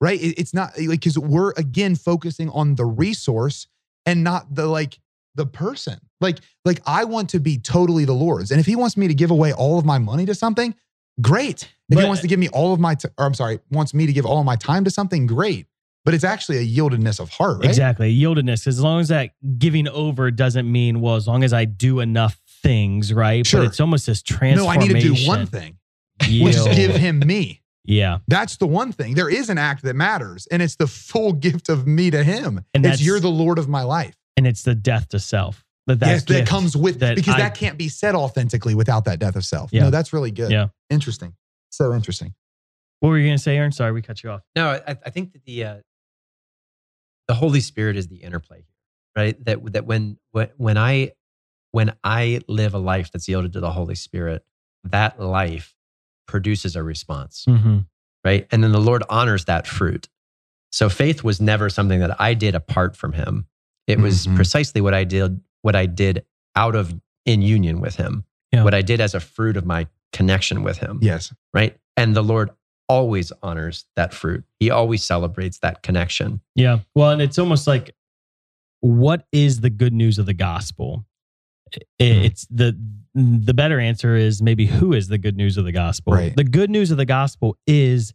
Right? It- it's not like because we're again focusing on the resource and not the like the person. Like like I want to be totally the Lord's, and if He wants me to give away all of my money to something, great. If But- he wants to give me all of my, t- or I'm sorry, wants me to give all of my time to something, great. But it's actually a yieldedness of heart, right? Exactly. Yieldedness. As long as that giving over doesn't mean, well, as long as I do enough things, right? Sure. But it's almost this transformation. No. I need to do one thing, which is give him me. Yeah. That's the one thing. There is an act that matters, and it's the full gift of me to him. And it's you're the Lord of my life. And it's the death to self. That, that yes, that comes with that because I- that can't be said authentically without that death of self. Yeah. No, that's really good. Yeah. Interesting. So interesting. What were you going to say, Aaron? Sorry, we cut you off. No, I, I think that the uh, the Holy Spirit is the interplay here, right? That that when when when I when I live a life that's yielded to the Holy Spirit, that life produces a response, Mm-hmm. right? And then the Lord honors that fruit. So faith was never something that I did apart from Him. It was Mhm. precisely what I did what I did out of in union with Him. Yeah. What I did as a fruit of my connection with Him Yes. right? And the Lord always honors that fruit. He always celebrates that connection. Yeah. Well, and it's almost like, what is the good news of the gospel? Hmm. It's the the better answer is maybe who is the good news of the gospel. Right. The good news of the gospel is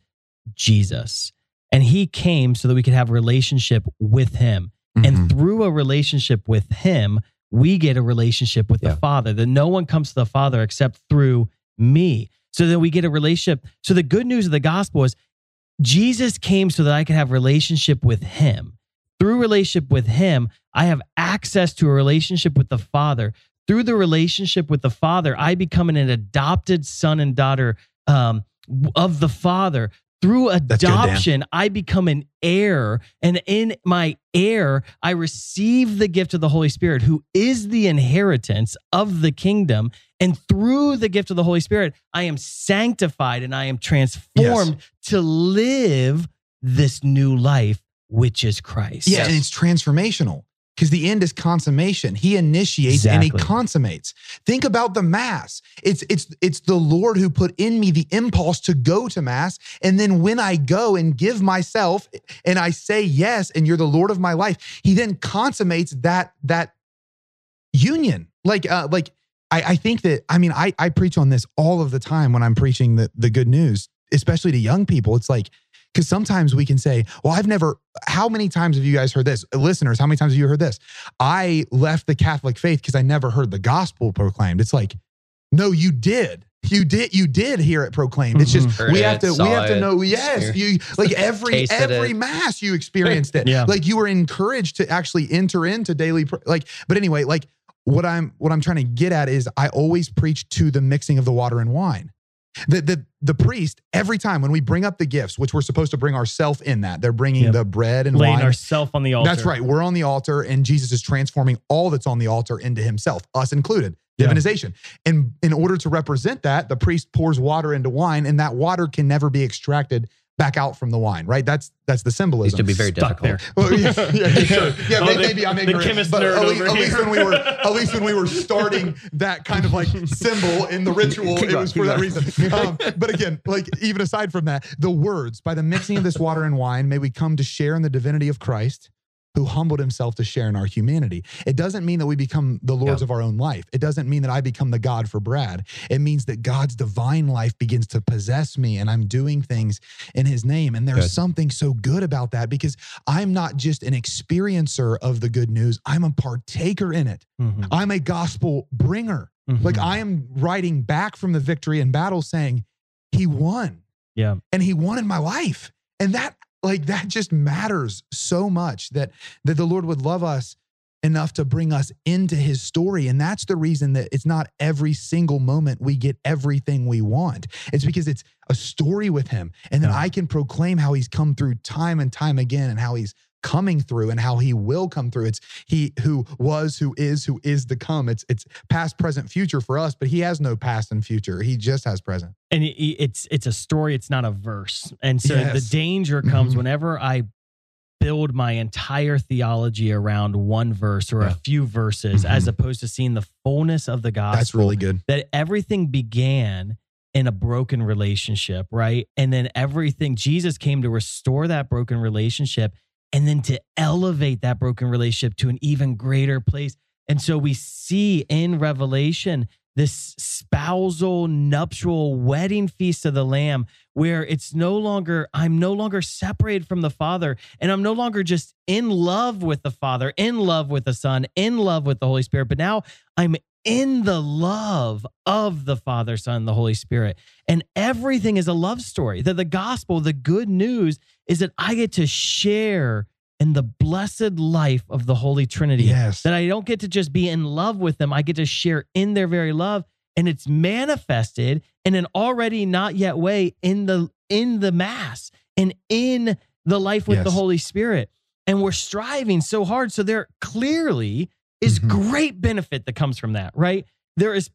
Jesus, and He came so that we could have a relationship with Him, Mhm. and through a relationship with Him, we get a relationship with Yeah. the Father. That no one comes to the Father except through me. So that we get a relationship. So the good news of the gospel is Jesus came so that I could have relationship with him. Through relationship with him, I have access to a relationship with the Father. Through the relationship with the Father, I become an adopted son and daughter um, of the Father. Through good, adoption, I become an heir. And in my heir, I receive the gift of the Holy Spirit, who is the inheritance of the kingdom. And through the gift of the Holy Spirit, I am sanctified and I am transformed to live this new life, which is Christ. Yeah, and it's transformational because the end is consummation. He initiates and he consummates. Think about the mass. It's it's it's the Lord who put in me the impulse to go to mass, and then when I go and give myself and I say yes, and you're the Lord of my life, He then consummates that that union. Like uh, like I, I think that I mean I I preach on this all of the time when I'm preaching the the good news, especially to young people. It's like because sometimes we can say, well, I've never, how many times have you guys heard this? Listeners, how many times have you heard this? I left the Catholic faith because I never heard the gospel proclaimed. It's like, no, you did. You did. You did hear it proclaimed. It's just mm-hmm. Heard we it, have to. We have to know. Yes, you like every every it. mass you experienced it. Yeah. Like you were encouraged to actually enter into daily. Like, but anyway, like what I'm what I'm trying to get at is I always preach to the mixing of the water and wine. The the the priest every time when we bring up the gifts, which we're supposed to bring ourselves in that they're bringing Yep. the bread and Laying wine. ourself on the altar. That's right. We're on the altar, and Jesus is transforming all that's on the altar into himself, us included. Divinization. And in order to represent that, the priest pours water into wine, and that water can never be extracted back out from the wine, right? That's that's the Used symbolism. to be very Stuck difficult. Well, yeah, yeah, yeah, sure. yeah Oh, may- the- maybe I'm the ignorant, chemist but nerd at, least, over at least when we were at least when we were starting that kind of like symbol in the ritual, Keep it going, was keep for that going. reason. Um, but again, like even aside from that, the words by the mixing of this water and wine, may we come to share in the divinity of Christ. Who humbled himself to share in our humanity. It doesn't mean that we become the lords Yeah. of our own life. It doesn't mean that I become the God for Brad. It means that God's divine life begins to possess me and I'm doing things in his name. And there's Good. something so good about that because I'm not just an experiencer of the good news, I'm a partaker in it. Mhm. I'm a gospel bringer. Mhm. Like I am writing back from the victory in battle saying, He won yeah. and He won in my life. And that, like, that just matters so much that that the Lord would love us enough to bring us into his story. And that's the reason that it's not every single moment we get everything we want. It's because it's a story with him. And then. I can proclaim how he's come through time and time again and how he's coming through and how he will come through. It's he who was, who is, who is to come. It's it's past, present, future for us, but he has no past and future. He just has present. and it's it's a story it's not a verse and so the danger comes Mhm. whenever i build my entire theology around one verse or a few verses as Mhm. opposed to seeing the fullness of the gospel That's really good. that everything began in a broken relationship right and then everything jesus came to restore that broken relationship and then to elevate that broken relationship to an even greater place. And so we see in revelation this spousal nuptial wedding feast of the lamb where it's no longer i'm no longer separated from the father and i'm no longer just in love with the father in love with the son in love with the holy spirit but now i'm in the love of the father son the holy spirit and everything is a love story that the gospel the good news is that i get to share in the blessed life of the holy trinity Yes. that I don't get to just be in love with them. I get to share in their very love. And it's manifested in an already not yet way in the in the mass and in the life with the Holy Spirit. And we're striving so hard. So there clearly is Mhm. great benefit that comes from that, right? There is,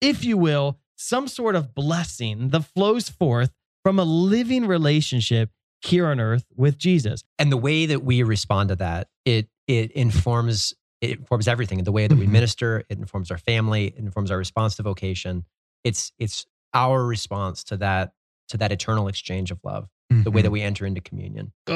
if you will, some sort of blessing that flows forth from a living relationship here on earth with Jesus. and the way that we respond to that it it informs it informs everything the way that we Mhm. minister it informs our family it informs our response to vocation it's it's our response to that to that eternal exchange of love the way that we enter into communion Oh,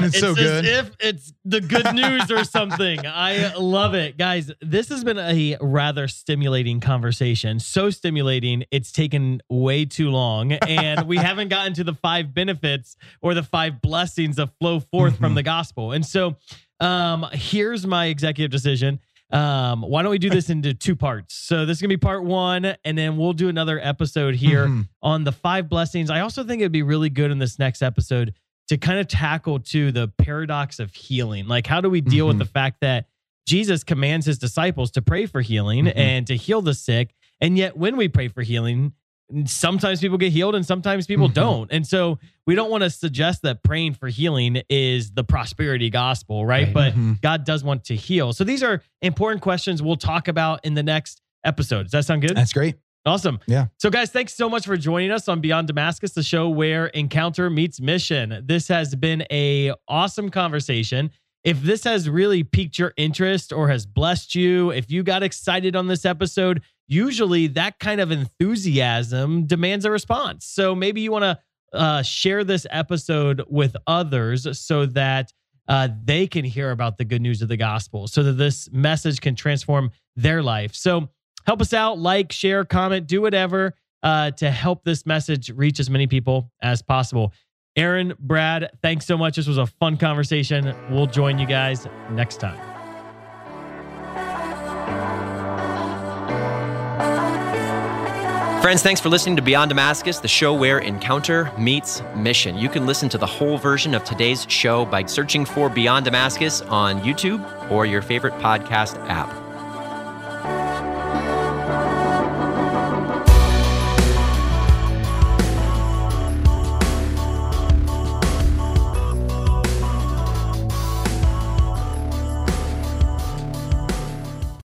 Mm, it's so good. As if it's the good news or something. I love it, guys. This has been a rather stimulating conversation. So stimulating, it's taken way too long, and we haven't gotten to the five benefits or the five blessings that flow forth from Mhm. the gospel. And so, um, here's my executive decision. Um, why don't we do this into two parts? So this is gonna be part one, and then we'll do another episode here Mhm. on the five blessings. I also think it'd be really good in this next episode to kind of tackle to the paradox of healing. Like, how do we deal with Mhm. the fact that Jesus commands his disciples to pray for healing Mhm. and to heal the sick, and yet when we pray for healing, sometimes people get healed and sometimes people Mhm. don't. And so we don't want to suggest that praying for healing is the prosperity gospel, right? Right. But Mhm. God does want to heal. So these are important questions we'll talk about in the next episode. Does that sound good? That's great. Awesome. Yeah. So, guys, thanks so much for joining us on Beyond Damascus, the show where encounter meets mission. This has been a awesome conversation. If this has really piqued your interest or has blessed you, if you got excited on this episode, usually that kind of enthusiasm demands a response. So maybe you want to uh, share this episode with others so that uh, they can hear about the good news of the gospel, so that this message can transform their life. So help us out, like, share, comment, do whatever uh, to help this message reach as many people as possible. Aaron, Brad, thanks so much. This was a fun conversation. We'll join you guys next time. Friends, thanks for listening to Beyond Damascus, the show where encounter meets mission. You can listen to the whole version of today's show by searching for Beyond Damascus on YouTube or your favorite podcast app.